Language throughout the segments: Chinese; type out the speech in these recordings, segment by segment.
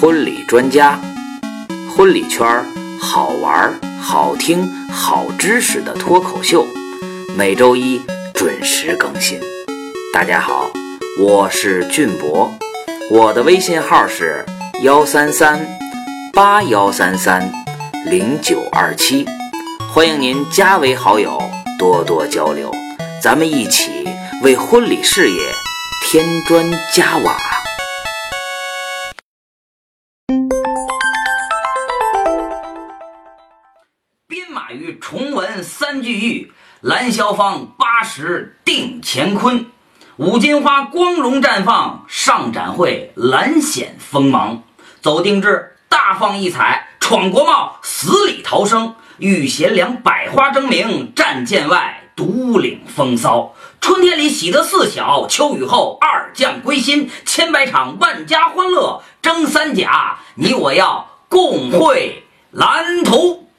婚礼专家，婚礼圈儿好玩、好听、好知识的脱口秀，每周一准时更新。大家好，我是俊博，我的微信号是幺三三八幺三三零九二七，欢迎您加为好友，多多交流，咱们一起为婚礼事业添砖加瓦。文三句玉，兰萧芳八十定乾坤。五金花光荣绽放，上展会蓝显锋芒。走定制，大放异彩，闯国贸，死里逃生。遇贤良，百花争鸣；战舰外，独领风骚。春天里喜得四小，秋雨后二将归心。千百场，万家欢乐，争三甲，你我要共绘蓝图。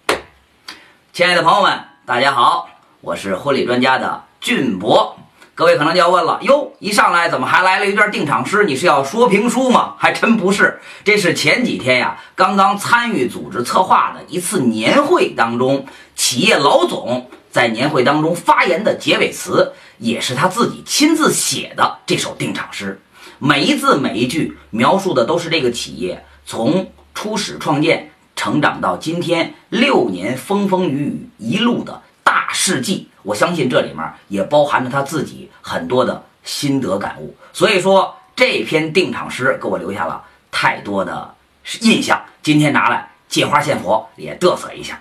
亲爱的朋友们，大家好，我是婚礼专家的俊博。各位可能就要问了，哟，一上来怎么还来了一段定场诗？你是要说评书吗？还真不是，这是前几天呀，刚刚参与组织策划的一次年会当中，企业老总在年会当中发言的结尾词，也是他自己亲自写的这首定场诗。每一字每一句描述的都是这个企业从初始创建。成长到今天六年风风雨雨一路的大事迹，我相信这里面也包含着他自己很多的心得感悟。所以说这篇定场诗给我留下了太多的印象。今天拿来借花献佛，也嘚瑟一下。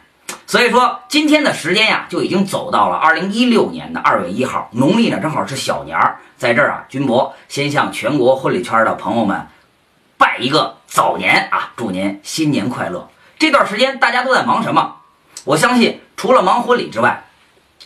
所以说今天的时间呀，就已经走到了二零一六年的二月一号，农历呢正好是小年儿。在这儿啊，军博先向全国婚礼圈的朋友们拜一个早年啊，祝您新年快乐。这段时间大家都在忙什么？我相信除了忙婚礼之外，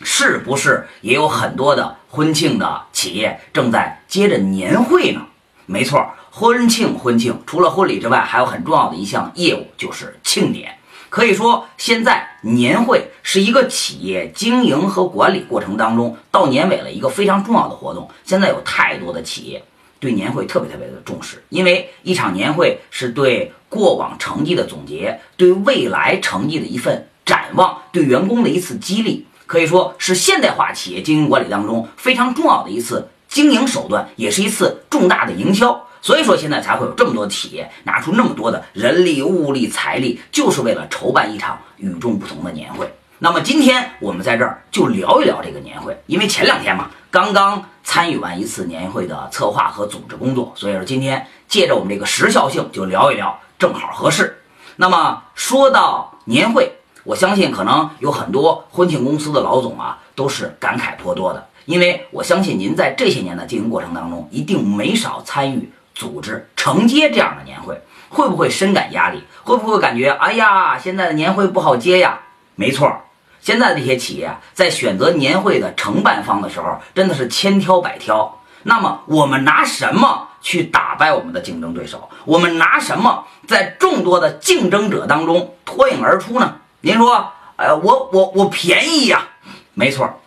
是不是也有很多的婚庆的企业正在接着年会呢？没错，婚庆婚庆，除了婚礼之外，还有很重要的一项业务就是庆典。可以说，现在年会是一个企业经营和管理过程当中到年尾了一个非常重要的活动。现在有太多的企业。对年会特别特别的重视，因为一场年会是对过往成绩的总结，对未来成绩的一份展望，对员工的一次激励，可以说是现代化企业经营管理当中非常重要的一次经营手段，也是一次重大的营销。所以说，现在才会有这么多企业拿出那么多的人力、物力、财力，就是为了筹办一场与众不同的年会。那么今天我们在这儿就聊一聊这个年会，因为前两天嘛，刚刚参与完一次年会的策划和组织工作，所以说今天借着我们这个时效性就聊一聊，正好合适。那么说到年会，我相信可能有很多婚庆公司的老总啊，都是感慨颇多的，因为我相信您在这些年的经营过程当中，一定没少参与组织承接这样的年会，会不会深感压力？会不会感觉哎呀，现在的年会不好接呀？没错。现在这些企业在选择年会的承办方的时候，真的是千挑百挑。那么我们拿什么去打败我们的竞争对手？我们拿什么在众多的竞争者当中脱颖而出呢？您说，呃，我我我便宜呀？没错，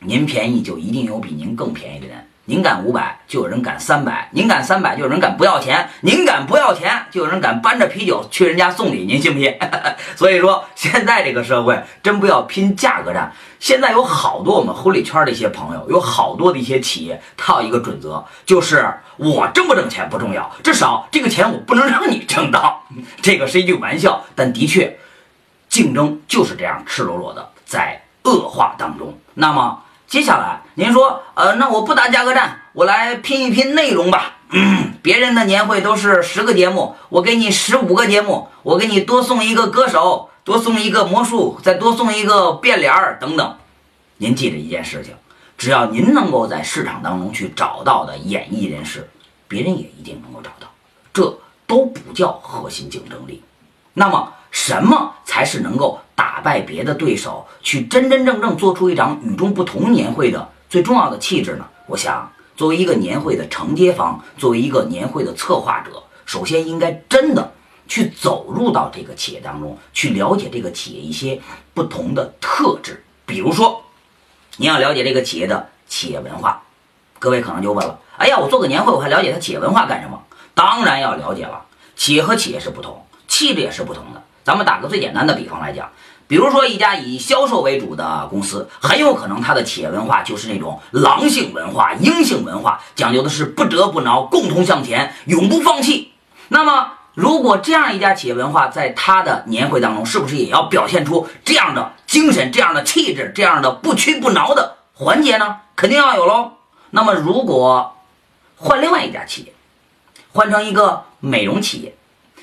您便宜就一定有比您更便宜的人。您敢五百，就有人敢三百；您敢三百，就有人敢不要钱；您敢不要钱，就有人敢搬着啤酒去人家送礼。您信不信？所以说，现在这个社会真不要拼价格战。现在有好多我们婚礼圈的一些朋友，有好多的一些企业，他有一个准则，就是我挣不挣钱不重要，至少这个钱我不能让你挣到。这个是一句玩笑，但的确，竞争就是这样赤裸裸的在恶化当中。那么。接下来，您说，呃，那我不打价格战，我来拼一拼内容吧。别人的年会都是十个节目，我给你十五个节目，我给你多送一个歌手，多送一个魔术，再多送一个变脸儿等等。您记着一件事情，只要您能够在市场当中去找到的演艺人士，别人也一定能够找到，这都不叫核心竞争力。那么，什么才是能够打败别的对手，去真真正正做出一场与众不同年会的最重要的气质呢？我想，作为一个年会的承接方，作为一个年会的策划者，首先应该真的去走入到这个企业当中，去了解这个企业一些不同的特质。比如说，你要了解这个企业的企业文化。各位可能就问了：哎呀，我做个年会，我还了解他企业文化干什么？当然要了解了。企业和企业是不同，气质也是不同的。咱们打个最简单的比方来讲，比如说一家以销售为主的公司，很有可能它的企业文化就是那种狼性文化、鹰性文化，讲究的是不折不挠、共同向前、永不放弃。那么，如果这样一家企业文化在它的年会当中，是不是也要表现出这样的精神、这样的气质、这样的不屈不挠的环节呢？肯定要有喽。那么，如果换另外一家企业，换成一个美容企业，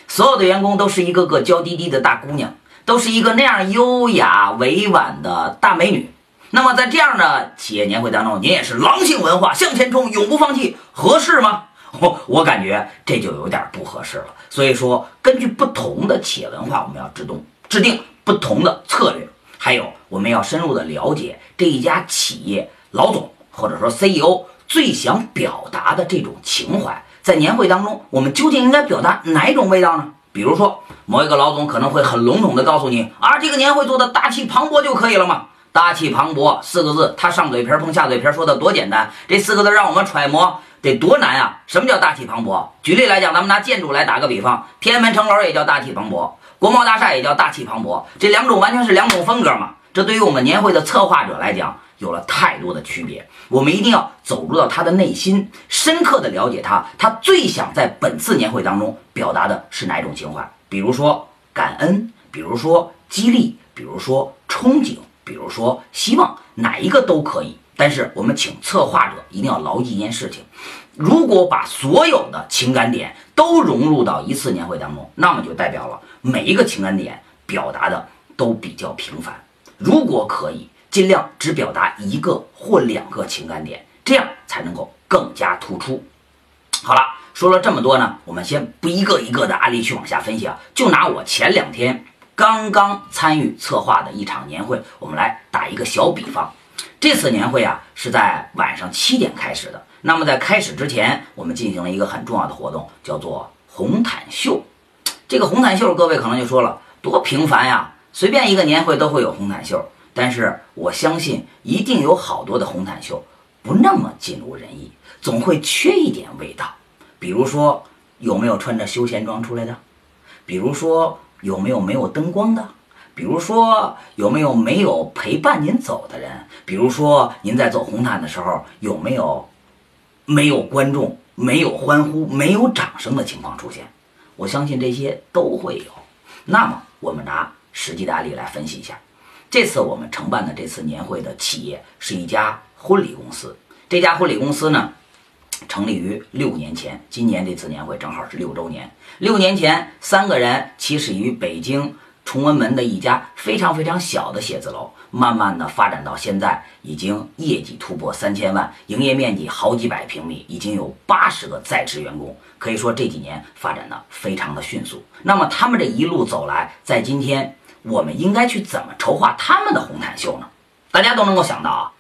所有的员工都是一个个娇滴滴的大姑娘，都是一个那样优雅委婉的大美女。那么，在这样的企业年会当中，您也是狼性文化，向前冲，永不放弃，合适吗？我我感觉这就有点不合适了。所以说，根据不同的企业文化，我们要制定制定不同的策略。还有，我们要深入的了解这一家企业老总或者说 CEO 最想表达的这种情怀。在年会当中，我们究竟应该表达哪种味道呢？比如说，某一个老总可能会很笼统的告诉你啊，这个年会做的大气磅礴就可以了嘛。大气磅礴四个字，他上嘴皮碰下嘴皮说的多简单，这四个字让我们揣摩。得多难啊！什么叫大气磅礴？举例来讲，咱们拿建筑来打个比方，天安门城楼也叫大气磅礴，国贸大厦也叫大气磅礴，这两种完全是两种风格嘛。这对于我们年会的策划者来讲，有了太多的区别。我们一定要走入到他的内心，深刻的了解他，他最想在本次年会当中表达的是哪种情怀？比如说感恩，比如说激励，比如说憧憬，比如说希望，哪一个都可以。但是我们请策划者一定要牢记一件事情：如果把所有的情感点都融入到一次年会当中，那么就代表了每一个情感点表达的都比较平凡。如果可以，尽量只表达一个或两个情感点，这样才能够更加突出。好了，说了这么多呢，我们先不一个一个的案例去往下分析啊，就拿我前两天刚刚参与策划的一场年会，我们来打一个小比方。这次年会啊是在晚上七点开始的。那么在开始之前，我们进行了一个很重要的活动，叫做红毯秀。这个红毯秀，各位可能就说了，多平凡呀！随便一个年会都会有红毯秀，但是我相信一定有好多的红毯秀不那么尽如人意，总会缺一点味道。比如说有没有穿着休闲装出来的？比如说有没有没有灯光的？比如说有没有没有陪伴您走的人？比如说您在走红毯的时候有没有没有观众、没有欢呼、没有掌声的情况出现？我相信这些都会有。那么我们拿实际的案例来分析一下。这次我们承办的这次年会的企业是一家婚礼公司。这家婚礼公司呢，成立于六年前，今年这次年会正好是六周年。六年前，三个人起始于北京。崇文门的一家非常非常小的写字楼，慢慢的发展到现在，已经业绩突破三千万，营业面积好几百平米，已经有八十个在职员工，可以说这几年发展的非常的迅速。那么他们这一路走来，在今天，我们应该去怎么筹划他们的红毯秀呢？大家都能够想到啊，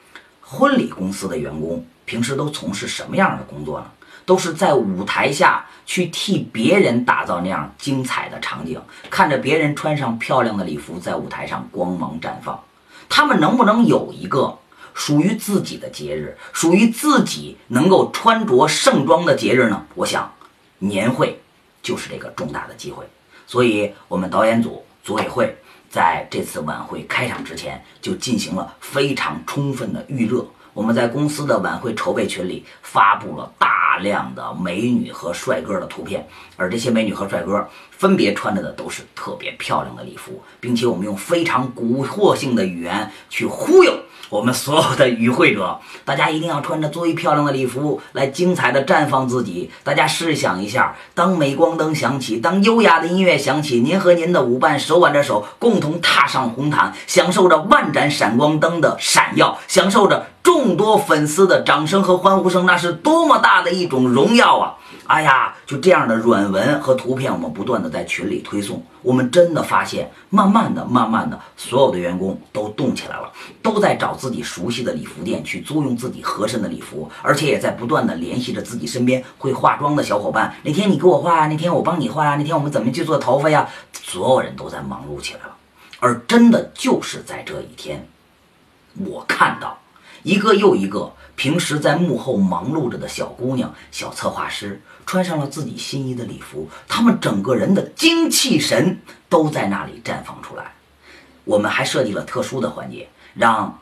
婚礼公司的员工平时都从事什么样的工作呢？都是在舞台下去替别人打造那样精彩的场景，看着别人穿上漂亮的礼服在舞台上光芒绽放。他们能不能有一个属于自己的节日，属于自己能够穿着盛装的节日呢？我想，年会就是这个重大的机会。所以，我们导演组组委会在这次晚会开场之前就进行了非常充分的预热。我们在公司的晚会筹备群里发布了大。量的美女和帅哥的图片，而这些美女和帅哥分别穿着的都是特别漂亮的礼服，并且我们用非常蛊惑性的语言去忽悠 我们所有的与会者，大家一定要穿着最漂亮的礼服来精彩的绽放自己。大家试想一下，当镁光灯响起，当优雅的音乐响起，您和您的舞伴手挽着手，共同踏上红毯，享受着万盏闪光灯的闪耀，享受着。众多粉丝的掌声和欢呼声，那是多么大的一种荣耀啊！哎呀，就这样的软文和图片，我们不断的在群里推送，我们真的发现，慢慢的、慢慢的，所有的员工都动起来了，都在找自己熟悉的礼服店去租用自己合身的礼服，而且也在不断的联系着自己身边会化妆的小伙伴。那天你给我画呀，那天我帮你画呀，那天我们怎么去做头发呀？所有人都在忙碌起来了，而真的就是在这一天，我看到。一个又一个平时在幕后忙碌着的小姑娘、小策划师，穿上了自己心仪的礼服，他们整个人的精气神都在那里绽放出来。我们还设计了特殊的环节，让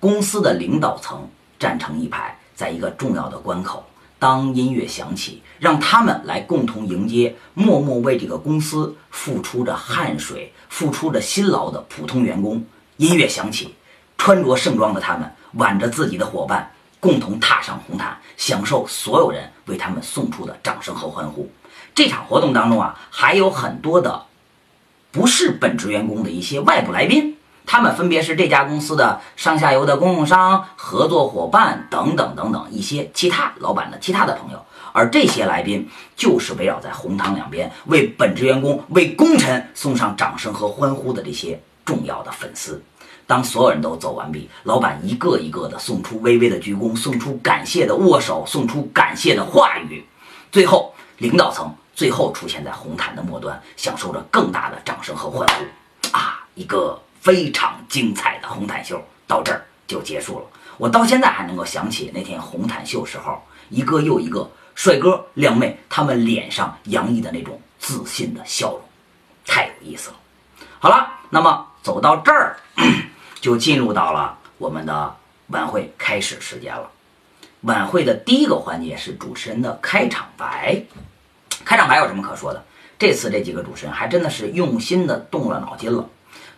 公司的领导层站成一排，在一个重要的关口。当音乐响起，让他们来共同迎接默默为这个公司付出着汗水、付出着辛劳的普通员工。音乐响起，穿着盛装的他们挽着自己的伙伴，共同踏上红毯，享受所有人为他们送出的掌声和欢呼。这场活动当中啊，还有很多的不是本职员工的一些外部来宾。他们分别是这家公司的上下游的供应商、合作伙伴等等等等一些其他老板的其他的朋友，而这些来宾就是围绕在红毯两边，为本职员工、为功臣送上掌声和欢呼的这些重要的粉丝。当所有人都走完毕，老板一个一个的送出微微的鞠躬，送出感谢的握手，送出感谢的话语，最后领导层最后出现在红毯的末端，享受着更大的掌声和欢呼。啊，一个。非常精彩的红毯秀到这儿就结束了。我到现在还能够想起那天红毯秀时候，一个又一个帅哥靓妹他们脸上洋溢的那种自信的笑容，太有意思了。好了，那么走到这儿，就进入到了我们的晚会开始时间了。晚会的第一个环节是主持人的开场白。开场白有什么可说的？这次这几个主持人还真的是用心的动了脑筋了。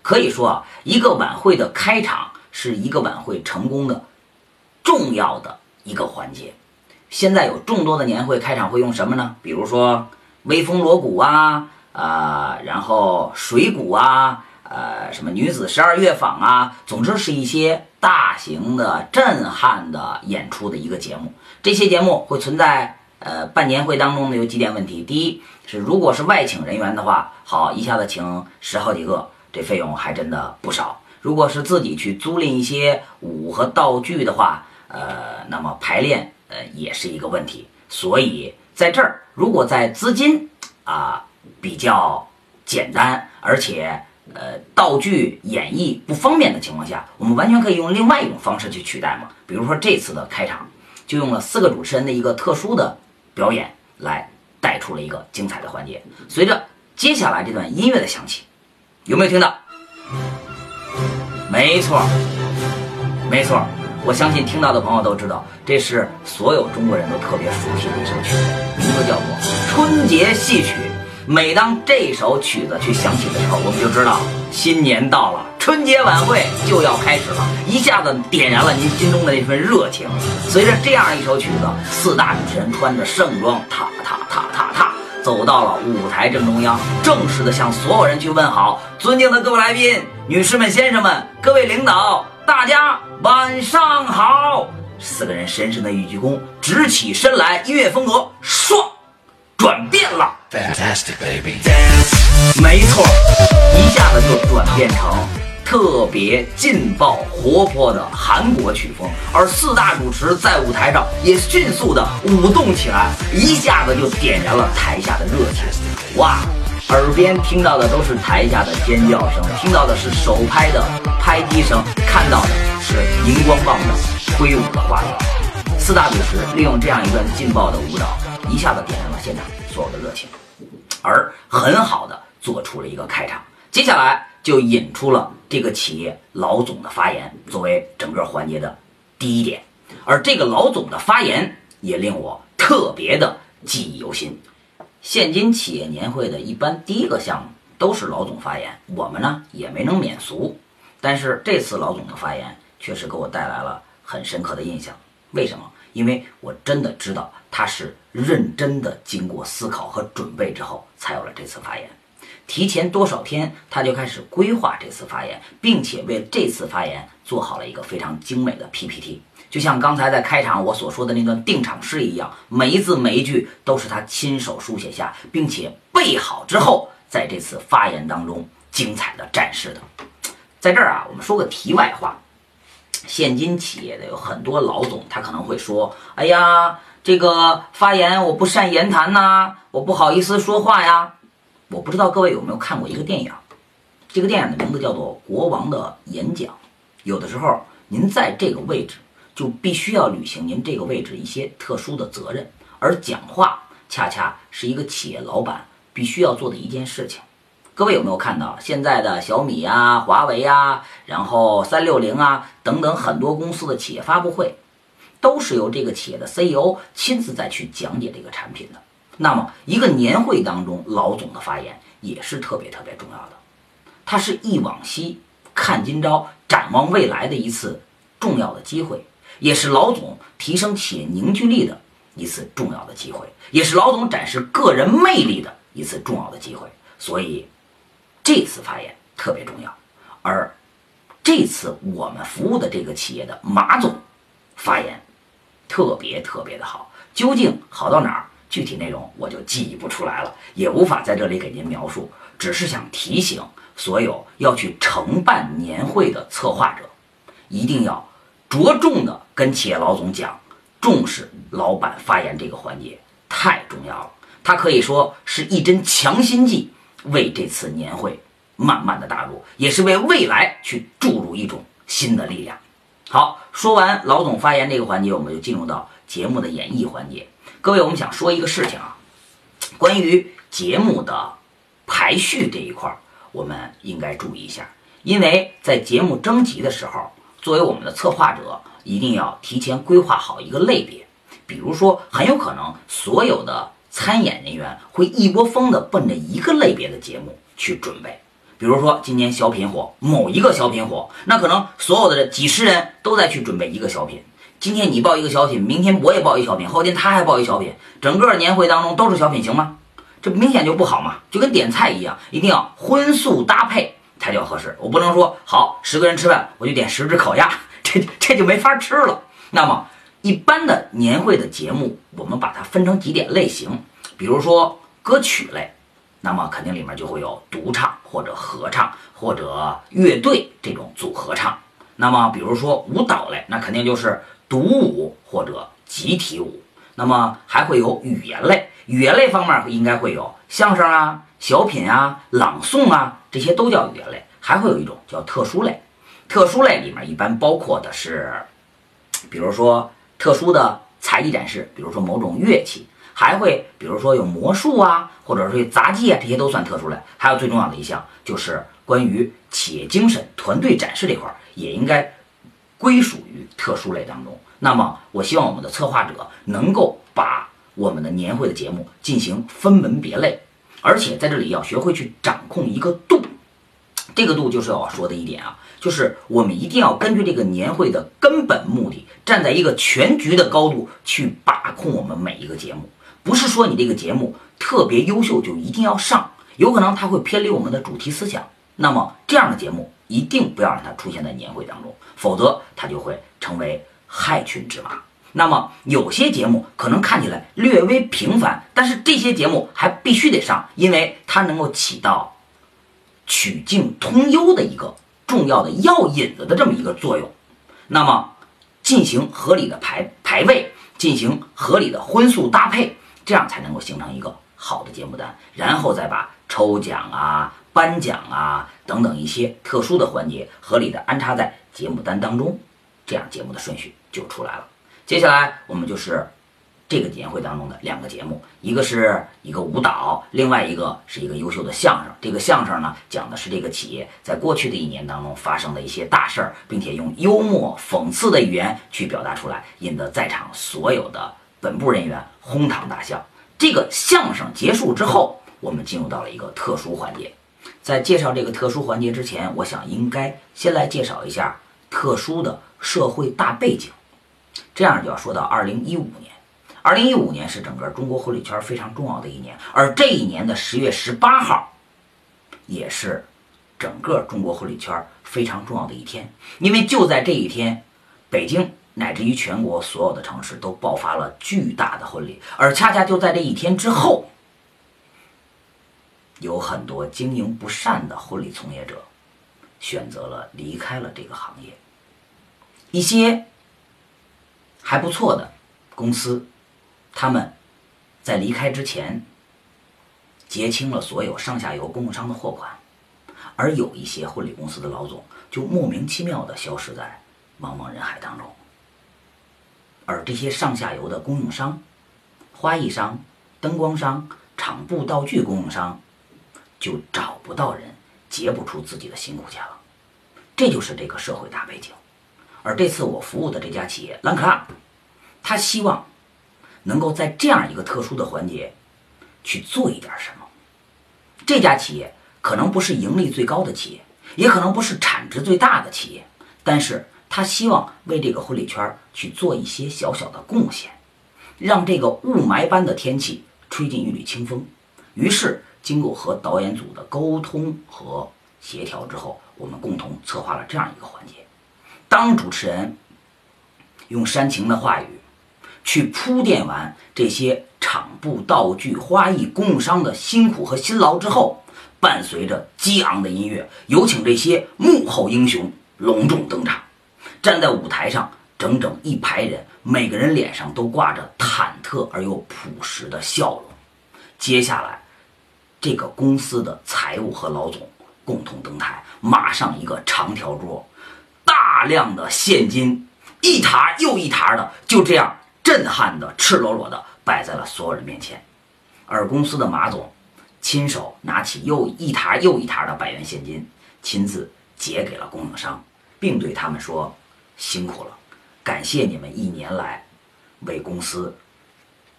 可以说啊，一个晚会的开场是一个晚会成功的重要的一个环节。现在有众多的年会开场会用什么呢？比如说威风锣鼓啊，啊，然后水鼓啊，呃，什么女子十二乐坊啊，总之是一些大型的、震撼的演出的一个节目。这些节目会存在呃办年会当中呢有几点问题：第一是如果是外请人员的话，好一下子请十好几个。这费用还真的不少。如果是自己去租赁一些舞和道具的话，呃，那么排练呃也是一个问题。所以在这儿，如果在资金啊比较简单，而且呃道具演绎不方便的情况下，我们完全可以用另外一种方式去取代嘛。比如说这次的开场，就用了四个主持人的一个特殊的表演来带出了一个精彩的环节。随着接下来这段音乐的响起。有没有听到？没错，没错。我相信听到的朋友都知道，这是所有中国人都特别熟悉的一首曲子，名字叫做《春节戏曲》。每当这首曲子去响起的时候，我们就知道新年到了，春节晚会就要开始了，一下子点燃了您心中的那份热情。随着这样一首曲子，四大主持人穿着盛装，踏踏踏踏踏。走到了舞台正中央，正式的向所有人去问好。尊敬的各位来宾、女士们、先生们、各位领导，大家晚上好！四个人深深的一鞠躬，直起身来，音乐风格唰转变了。Fantastic baby，没错，一下子就转变成。特别劲爆活泼的韩国曲风，而四大主持在舞台上也迅速的舞动起来，一下子就点燃了台下的热情。哇，耳边听到的都是台下的尖叫声，听到的是手拍的拍击声，看到的是荧光棒的挥舞的画面。四大主持利用这样一段劲爆的舞蹈，一下子点燃了现场所有的热情，而很好的做出了一个开场。接下来。就引出了这个企业老总的发言作为整个环节的第一点，而这个老总的发言也令我特别的记忆犹新。现今企业年会的一般第一个项目都是老总发言，我们呢也没能免俗。但是这次老总的发言确实给我带来了很深刻的印象。为什么？因为我真的知道他是认真的经过思考和准备之后才有了这次发言。提前多少天，他就开始规划这次发言，并且为这次发言做好了一个非常精美的 PPT。就像刚才在开场我所说的那段定场诗一样，每一字每一句都是他亲手书写下，并且背好之后，在这次发言当中精彩的展示的。在这儿啊，我们说个题外话：现今企业的有很多老总，他可能会说：“哎呀，这个发言我不善言谈呐，我不好意思说话呀。”我不知道各位有没有看过一个电影，这个电影的名字叫做《国王的演讲》。有的时候，您在这个位置就必须要履行您这个位置一些特殊的责任，而讲话恰恰是一个企业老板必须要做的一件事情。各位有没有看到现在的小米啊、华为啊，然后三六零啊等等很多公司的企业发布会，都是由这个企业的 CEO 亲自再去讲解这个产品的。那么一个年会当中，老总的发言也是特别特别重要的，它是忆往昔、看今朝、展望未来的一次重要的机会，也是老总提升企业凝聚力的一次重要的机会，也是老总展示个人魅力的一次重要的机会。所以这次发言特别重要，而这次我们服务的这个企业的马总发言特别特别的好，究竟好到哪儿？具体内容我就记忆不出来了，也无法在这里给您描述，只是想提醒所有要去承办年会的策划者，一定要着重的跟企业老总讲，重视老板发言这个环节太重要了，它可以说是一针强心剂，为这次年会慢慢的打入，也是为未来去注入一种新的力量。好，说完老总发言这个环节，我们就进入到节目的演绎环节。各位，我们想说一个事情啊，关于节目的排序这一块，我们应该注意一下，因为在节目征集的时候，作为我们的策划者，一定要提前规划好一个类别。比如说，很有可能所有的参演人员会一窝蜂的奔着一个类别的节目去准备。比如说，今年小品火，某一个小品火，那可能所有的几十人都在去准备一个小品。今天你报一个小品，明天我也报一小品，后天他还报一小品，整个年会当中都是小品，行吗？这明显就不好嘛，就跟点菜一样，一定要荤素搭配才叫合适。我不能说好十个人吃饭我就点十只烤鸭，这这就没法吃了。那么一般的年会的节目，我们把它分成几点类型，比如说歌曲类，那么肯定里面就会有独唱或者合唱或者乐队这种组合唱。那么比如说舞蹈类，那肯定就是。独舞或者集体舞，那么还会有语言类，语言类方面应该会有相声啊、小品啊、朗诵啊，这些都叫语言类。还会有一种叫特殊类，特殊类里面一般包括的是，比如说特殊的才艺展示，比如说某种乐器，还会比如说有魔术啊，或者是杂技啊，这些都算特殊类。还有最重要的一项就是关于企业精神、团队展示这块儿，也应该。归属于特殊类当中，那么我希望我们的策划者能够把我们的年会的节目进行分门别类，而且在这里要学会去掌控一个度，这个度就是要说的一点啊，就是我们一定要根据这个年会的根本目的，站在一个全局的高度去把控我们每一个节目，不是说你这个节目特别优秀就一定要上，有可能它会偏离我们的主题思想，那么这样的节目。一定不要让它出现在年会当中，否则它就会成为害群之马。那么有些节目可能看起来略微平凡，但是这些节目还必须得上，因为它能够起到曲径通幽的一个重要的药引子的这么一个作用。那么进行合理的排排位，进行合理的荤素搭配，这样才能够形成一个好的节目单，然后再把抽奖啊。颁奖啊，等等一些特殊的环节，合理的安插在节目单当中，这样节目的顺序就出来了。接下来我们就是这个年会当中的两个节目，一个是一个舞蹈，另外一个是一个优秀的相声。这个相声呢，讲的是这个企业在过去的一年当中发生的一些大事儿，并且用幽默讽刺的语言去表达出来，引得在场所有的本部人员哄堂大笑。这个相声结束之后，我们进入到了一个特殊环节。在介绍这个特殊环节之前，我想应该先来介绍一下特殊的社会大背景。这样就要说到二零一五年。二零一五年是整个中国婚礼圈非常重要的一年，而这一年的十月十八号，也是整个中国婚礼圈非常重要的一天。因为就在这一天，北京乃至于全国所有的城市都爆发了巨大的婚礼，而恰恰就在这一天之后。有很多经营不善的婚礼从业者，选择了离开了这个行业。一些还不错的公司，他们在离开之前结清了所有上下游供应商的货款，而有一些婚礼公司的老总就莫名其妙的消失在茫茫人海当中。而这些上下游的供应商、花艺商、灯光商、场布道具供应商就找不到人结不出自己的辛苦钱了。这就是这个社会大背景。而这次我服务的这家企业兰克拉，他希望能够在这样一个特殊的环节去做一点什么。这家企业可能不是盈利最高的企业，也可能不是产值最大的企业，但是他希望为这个婚礼圈去做一些小小的贡献，让这个雾霾般的天气吹进一缕清风。于是，经过和导演组的沟通和协调之后，我们共同策划了这样一个环节。当主持人用煽情的话语去铺垫完这些场布、道具、花艺供应商的辛苦和辛劳之后，伴随着激昂的音乐，有请这些幕后英雄隆重登场。站在舞台上，整整一排人，每个人脸上都挂着忐忑而又朴实的笑容。接下来，这个公司的财务和老总共同登台，马上一个长条桌。大量的现金，一沓又一沓的，就这样震撼的、赤裸裸的摆在了所有人面前。而公司的马总亲手拿起又一沓又一沓的百元现金，亲自结给了供应商，并对他们说：“辛苦了，感谢你们一年来为公司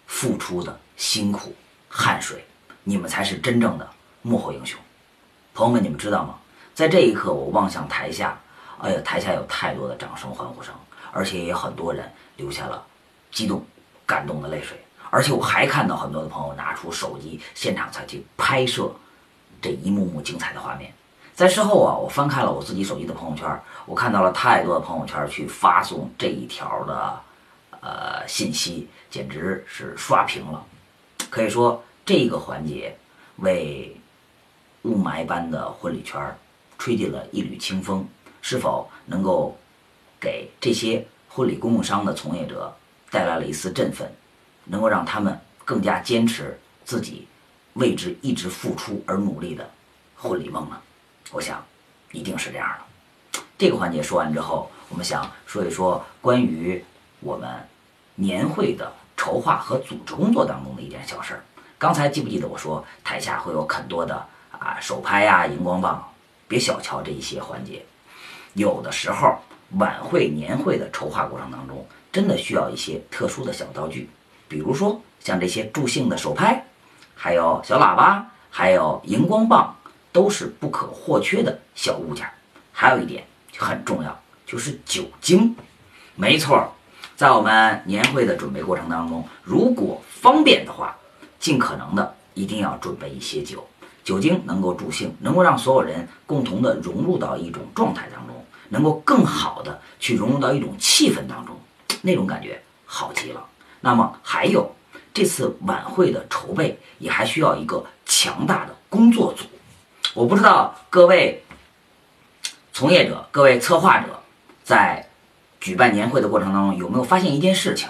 付出的辛苦汗水，你们才是真正的幕后英雄。”朋友们，你们知道吗？在这一刻，我望向台下。哎呀，台下有太多的掌声欢呼声，而且也有很多人流下了激动、感动的泪水。而且我还看到很多的朋友拿出手机，现场才去拍摄这一幕幕精彩的画面。在事后啊，我翻看了我自己手机的朋友圈，我看到了太多的朋友圈去发送这一条的呃信息，简直是刷屏了。可以说，这个环节为雾霾般的婚礼圈吹进了一缕清风。是否能够给这些婚礼供应商的从业者带来了一丝振奋，能够让他们更加坚持自己为之一直付出而努力的婚礼梦呢？我想，一定是这样的。这个环节说完之后，我们想说一说关于我们年会的筹划和组织工作当中的一点小事儿。刚才记不记得我说台下会有很多的啊手拍呀、荧光棒？别小瞧这一些环节。有的时候，晚会、年会的筹划过程当中，真的需要一些特殊的小道具，比如说像这些助兴的手拍，还有小喇叭，还有荧光棒，都是不可或缺的小物件。还有一点很重要，就是酒精。没错，在我们年会的准备过程当中，如果方便的话，尽可能的一定要准备一些酒。酒精能够助兴，能够让所有人共同的融入到一种状态当中。能够更好的去融入到一种气氛当中，那种感觉好极了。那么还有这次晚会的筹备，也还需要一个强大的工作组。我不知道各位从业者、各位策划者在举办年会的过程当中有没有发现一件事情：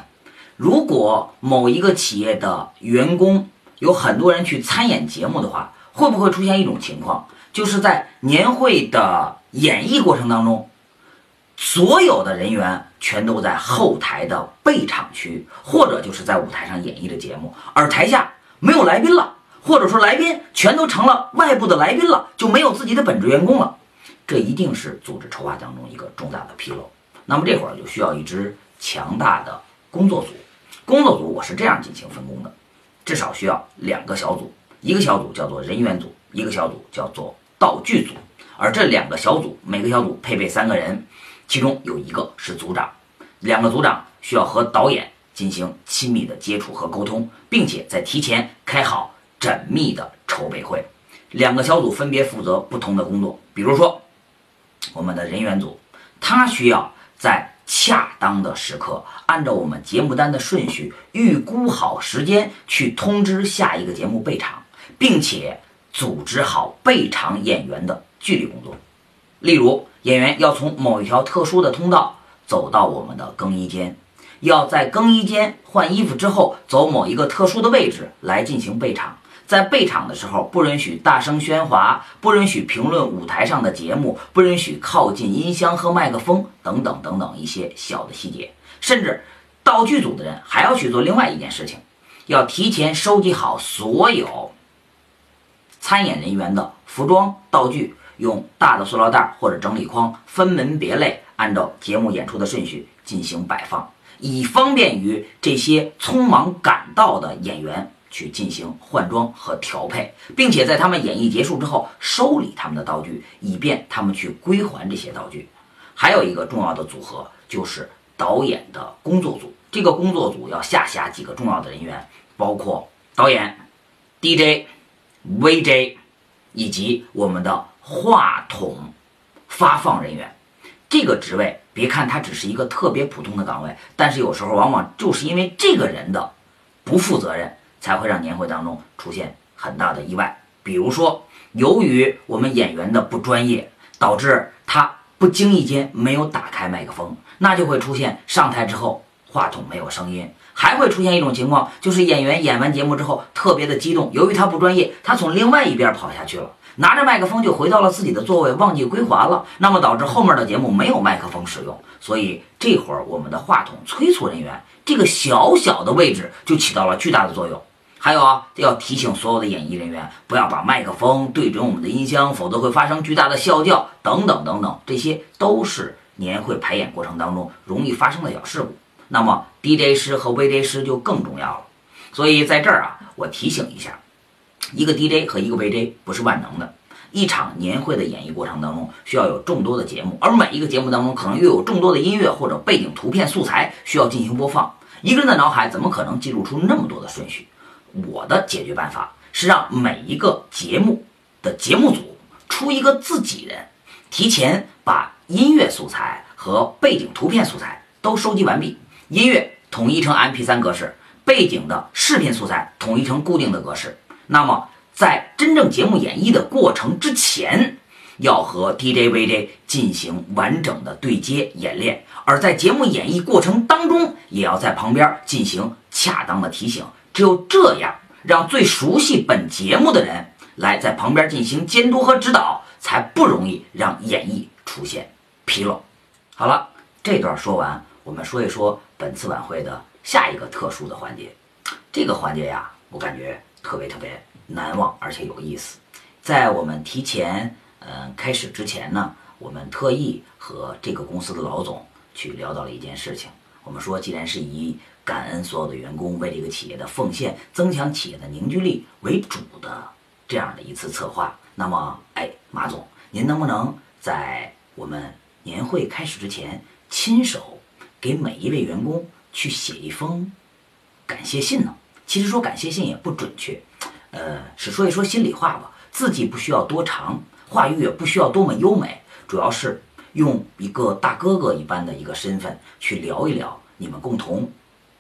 如果某一个企业的员工有很多人去参演节目的话，会不会出现一种情况，就是在年会的演绎过程当中？所有的人员全都在后台的备场区，或者就是在舞台上演绎的节目，而台下没有来宾了，或者说来宾全都成了外部的来宾了，就没有自己的本职员工了。这一定是组织筹划当中一个重大的纰漏。那么这会儿就需要一支强大的工作组。工作组我是这样进行分工的，至少需要两个小组，一个小组叫做人员组，一个小组叫做道具组。而这两个小组，每个小组配备三个人。其中有一个是组长，两个组长需要和导演进行亲密的接触和沟通，并且在提前开好缜密的筹备会。两个小组分别负责不同的工作，比如说我们的人员组，他需要在恰当的时刻，按照我们节目单的顺序，预估好时间去通知下一个节目备场，并且组织好备场演员的纪律工作。例如，演员要从某一条特殊的通道走到我们的更衣间，要在更衣间换衣服之后，走某一个特殊的位置来进行备场。在备场的时候，不允许大声喧哗，不允许评论舞台上的节目，不允许靠近音箱和麦克风，等等等等一些小的细节。甚至道具组的人还要去做另外一件事情，要提前收集好所有参演人员的服装道具，用大的塑料袋或者整理筐分门别类，按照节目演出的顺序进行摆放，以方便于这些匆忙赶到的演员去进行换装和调配，并且在他们演绎结束之后收理他们的道具，以便他们去归还这些道具。还有一个重要的组合就是导演的工作组，这个工作组要下辖几个重要的人员，包括导演、DJ、VJ 以及我们的话筒发放人员。这个职位，别看它只是一个特别普通的岗位，但是有时候往往就是因为这个人的不负责任，才会让年会当中出现很大的意外。比如说，由于我们演员的不专业，导致他不经意间没有打开麦克风，那就会出现上台之后话筒没有声音，还会出现一种情况，就是演员演完节目之后特别的激动，由于他不专业，他从另外一边跑下去了。拿着麦克风就回到了自己的座位，忘记归还了，那么导致后面的节目没有麦克风使用，所以这会儿我们的话筒催促人员这个小小的位置就起到了巨大的作用。还有啊，要提醒所有的演艺人员不要把麦克风对准我们的音箱，否则会发生巨大的啸叫等等等等，这些都是年会排演过程当中容易发生的小事故。那么 DJ 师和 VJ 师就更重要了，所以在这儿啊，我提醒一下。一个 DJ 和一个 VJ 不是万能的。一场年会的演绎过程当中，需要有众多的节目，而每一个节目当中可能又有众多的音乐或者背景图片素材需要进行播放。一个人的脑海怎么可能记录出那么多的顺序？我的解决办法是让每一个节目的节目组出一个自己人，提前把音乐素材和背景图片素材都收集完毕，音乐统一成 MP3 格式，背景的视频素材统一成固定的格式。那么，在真正节目演绎的过程之前，要和 DJ、VJ 进行完整的对接演练；而在节目演绎过程当中，也要在旁边进行恰当的提醒。只有这样，让最熟悉本节目的人来在旁边进行监督和指导，才不容易让演绎出现纰漏。好了，这段说完，我们说一说本次晚会的下一个特殊的环节。这个环节呀，我感觉。特别特别难忘，而且有意思。在我们提前嗯开始之前呢，我们特意和这个公司的老总去聊到了一件事情。我们说，既然是以感恩所有的员工为这个企业的奉献，增强企业的凝聚力为主的这样的一次策划，那么，哎，马总，您能不能在我们年会开始之前，亲手给每一位员工去写一封感谢信呢？其实说感谢信也不准确，呃，是说一说心里话吧。字迹不需要多长，话语也不需要多么优美，主要是用一个大哥哥一般的一个身份去聊一聊你们共同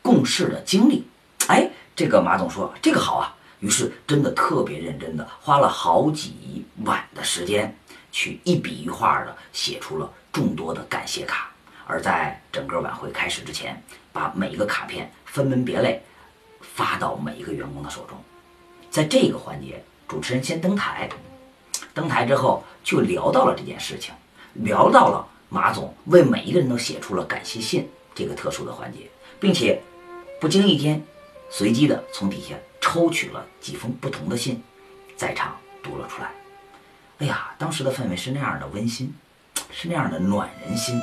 共事的经历。哎，这个马总说这个好啊，于是真的特别认真的花了好几晚的时间，去一笔一画的写出了众多的感谢卡。而在整个晚会开始之前，把每一个卡片分门别类。发到每一个员工的手中，在这个环节，主持人先登台，登台之后就聊到了这件事情，聊到了马总为每一个人都写出了感谢信这个特殊的环节，并且不经意间，随机的从底下抽取了几封不同的信，在场读了出来。哎呀，当时的氛围是那样的温馨，是那样的暖人心。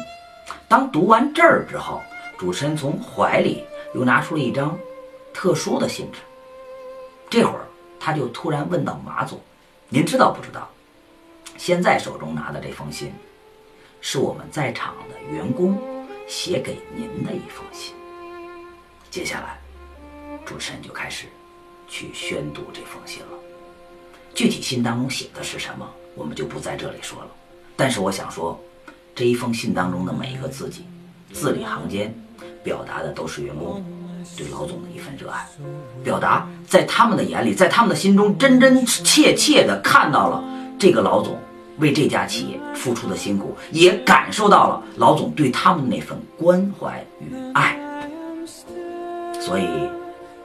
当读完这儿之后，主持人从怀里又拿出了一张。特殊的信纸。这会儿，他就突然问到马总：“您知道不知道？现在手中拿的这封信，是我们在场的员工写给您的一封信。”接下来，主持人就开始去宣读这封信了。具体信当中写的是什么，我们就不在这里说了。但是我想说，这一封信当中的每一个字迹，字里行间，表达的都是员工。对老总的一份热爱，表达在他们的眼里，在他们的心中，真真切切的看到了这个老总为这家企业付出的辛苦，也感受到了老总对他们那份关怀与爱。所以，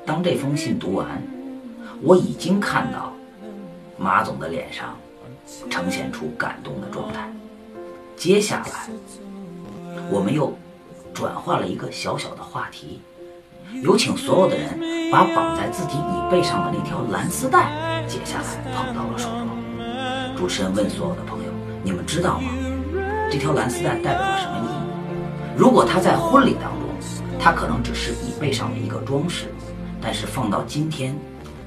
当这封信读完，我已经看到马总的脸上呈现出感动的状态。接下来，我们又转换了一个小小的话题，有请所有的人把绑在自己椅背上的那条蓝丝带解下来，捧到了手中。主持人问所有的朋友：“你们知道吗？这条蓝丝带代表了什么意义？如果他在婚礼当中，它可能只是椅背上的一个装饰，但是放到今天，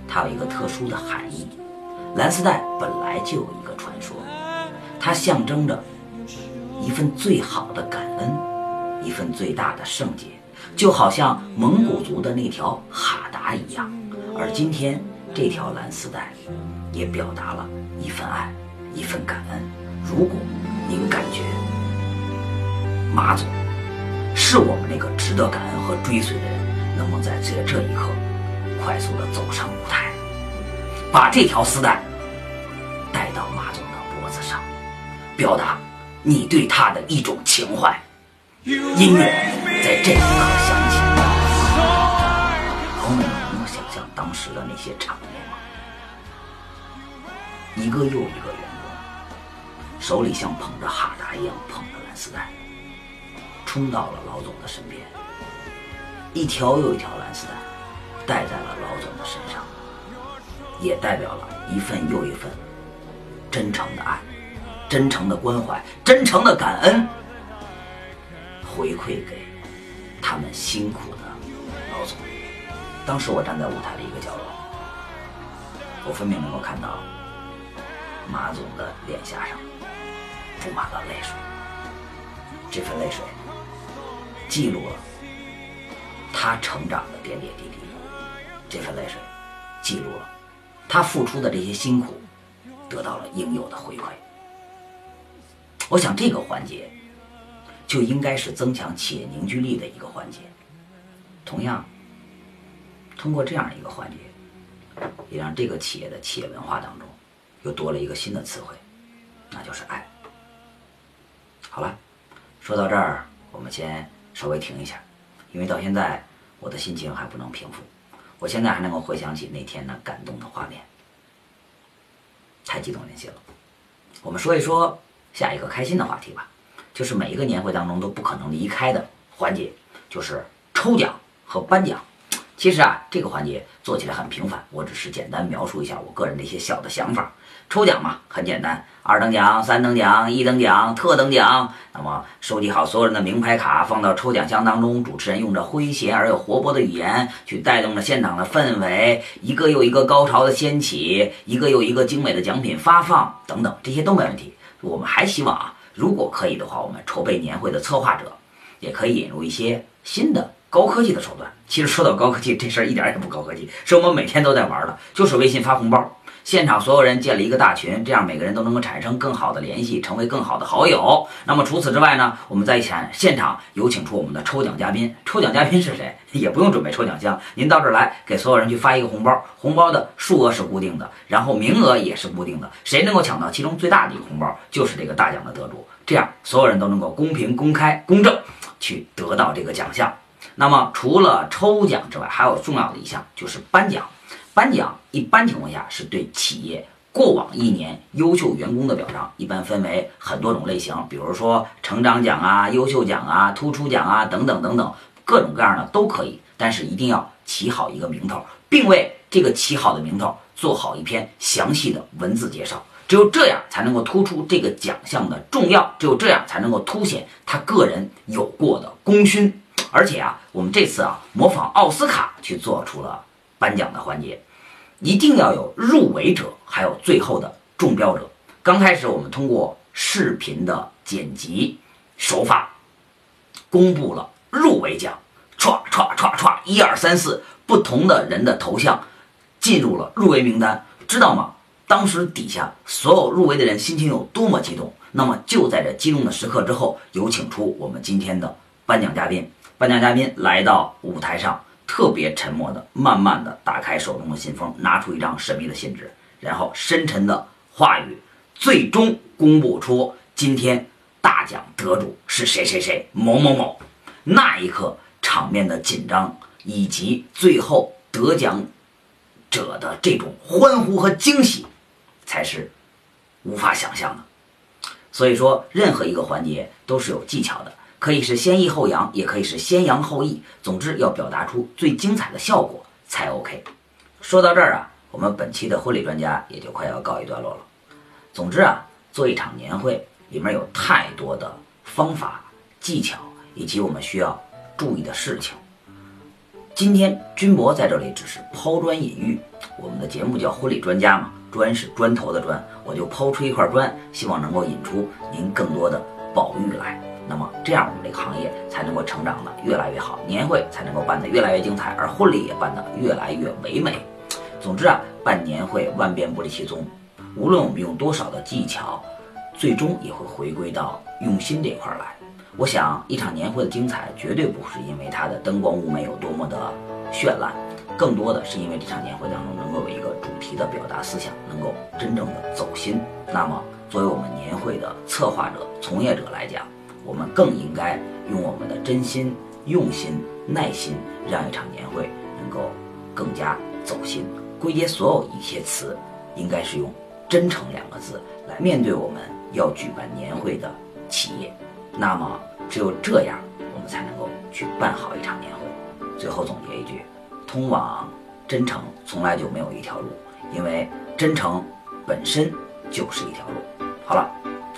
它有一个特殊的含义。蓝丝带本来就有一个传说，它象征着一份最好的感恩，一份最大的圣洁，就好像蒙古族的那条哈达一样。而今天这条蓝丝带，也表达了一份爱。”一份感恩。如果您感觉马总是我们那个值得感恩和追随的人，能够在这这一刻，快速的走上舞台，把这条丝带带到马总的脖子上，表达你对他的一种情怀。音乐在这一刻响起，朋友们你能想象当时的那些场面吗？一个又一个员工。手里像捧着哈达一样捧着蓝丝带，冲到了老总的身边，一条又一条蓝丝带戴在了老总的身上，也代表了一份又一份真诚的爱、真诚的关怀、真诚的感恩，回馈给他们辛苦的老总。当时我站在舞台的一个角落，我分明能够看到马总的脸颊上。布满了泪水，这份泪水记录了他成长的点点滴滴，这份泪水记录了他付出的这些辛苦得到了应有的回馈。我想这个环节就应该是增强企业凝聚力的一个环节。同样，通过这样一个环节，也让这个企业的企业文化当中又多了一个新的词汇，那就是爱。好了，说到这儿，我们先稍微停一下，因为到现在我的心情还不能平复。我现在还能够回想起那天那感动的画面，太激动人心了。我们说一说下一个开心的话题吧，就是每一个年会当中都不可能离开的环节，就是抽奖和颁奖。其实啊，这个环节做起来很平凡，我只是简单描述一下我个人的一些小的想法。抽奖嘛，很简单，二等奖、三等奖、一等奖、特等奖。那么收集好所有人的名牌卡，放到抽奖箱当中。主持人用着诙谐而又活泼的语言，去带动着现场的氛围，一个又一个高潮的掀起，一个又一个精美的奖品发放，等等，这些都没问题。我们还希望啊，如果可以的话，我们筹备年会的策划者，也可以引入一些新的。高科技的手段，其实说到高科技这事儿一点也不高科技，是我们每天都在玩的，就是微信发红包，现场所有人建了一个大群，这样每个人都能够产生更好的联系，成为更好的好友。那么除此之外呢，我们在现现场有请出我们的抽奖嘉宾，抽奖嘉宾是谁？也不用准备抽奖箱，您到这儿来给所有人去发一个红包，红包的数额是固定的，然后名额也是固定的，谁能够抢到其中最大的一个红包，就是这个大奖的得主。这样所有人都能够公平、公开、公正去得到这个奖项。那么除了抽奖之外，还有重要的一项就是颁奖。颁奖一般情况下是对企业过往一年优秀员工的表彰，一般分为很多种类型，比如说成长奖啊、优秀奖啊、突出奖啊等等等等，各种各样的都可以。但是一定要起好一个名头，并为这个起好的名头做好一篇详细的文字介绍。只有这样才能够突出这个奖项的重要，只有这样才能够凸显他个人有过的功勋。而且啊，我们这次啊模仿奥斯卡去做出了颁奖的环节，一定要有入围者，还有最后的中标者。刚开始我们通过视频的剪辑手法，公布了入围奖，歘歘歘歘，一二三四，不同的人的头像进入了入围名单，知道吗？当时底下所有入围的人心情有多么激动？那么就在这激动的时刻之后，有请出我们今天的颁奖嘉宾。颁奖嘉宾来到舞台上，特别沉默的、慢慢的打开手中的信封，拿出一张神秘的信纸，然后深沉的话语，最终公布出今天大奖得主是谁谁谁某某某。那一刻，场面的紧张以及最后得奖者的这种欢呼和惊喜，才是无法想象的。所以说，任何一个环节都是有技巧的。可以是先抑后扬，也可以是先扬后抑。总之要表达出最精彩的效果才 OK。说到这儿啊，我们本期的婚礼专家也就快要告一段落了。总之啊，做一场年会里面有太多的方法、技巧以及我们需要注意的事情。今天军博在这里只是抛砖引玉，我们的节目叫婚礼专家嘛，砖是砖头的砖，我就抛出一块砖，希望能够引出您更多的宝玉来。那么这样我们这个行业才能够成长的越来越好，年会才能够办得越来越精彩，而婚礼也办得越来越唯美。总之啊，办年会万变不离其宗，无论我们用多少的技巧，最终也会回归到用心这块来。我想，一场年会的精彩绝对不是因为它的灯光物美有多么的绚烂，更多的是因为这场年会当中能够有一个主题的表达思想，能够真正的走心。那么，作为我们年会的策划者、从业者来讲，我们更应该用我们的真心、用心、耐心，让一场年会能够更加走心。归结所有一些词，应该是用“真诚”两个字来面对我们要举办年会的企业。那么，只有这样，我们才能够去办好一场年会。最后总结一句：通往真诚从来就没有一条路，因为真诚本身就是一条路。好了，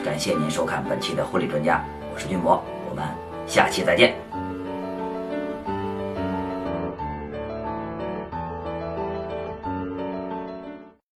感谢您收看本期的婚礼专家，我是俊博，我们下期再见。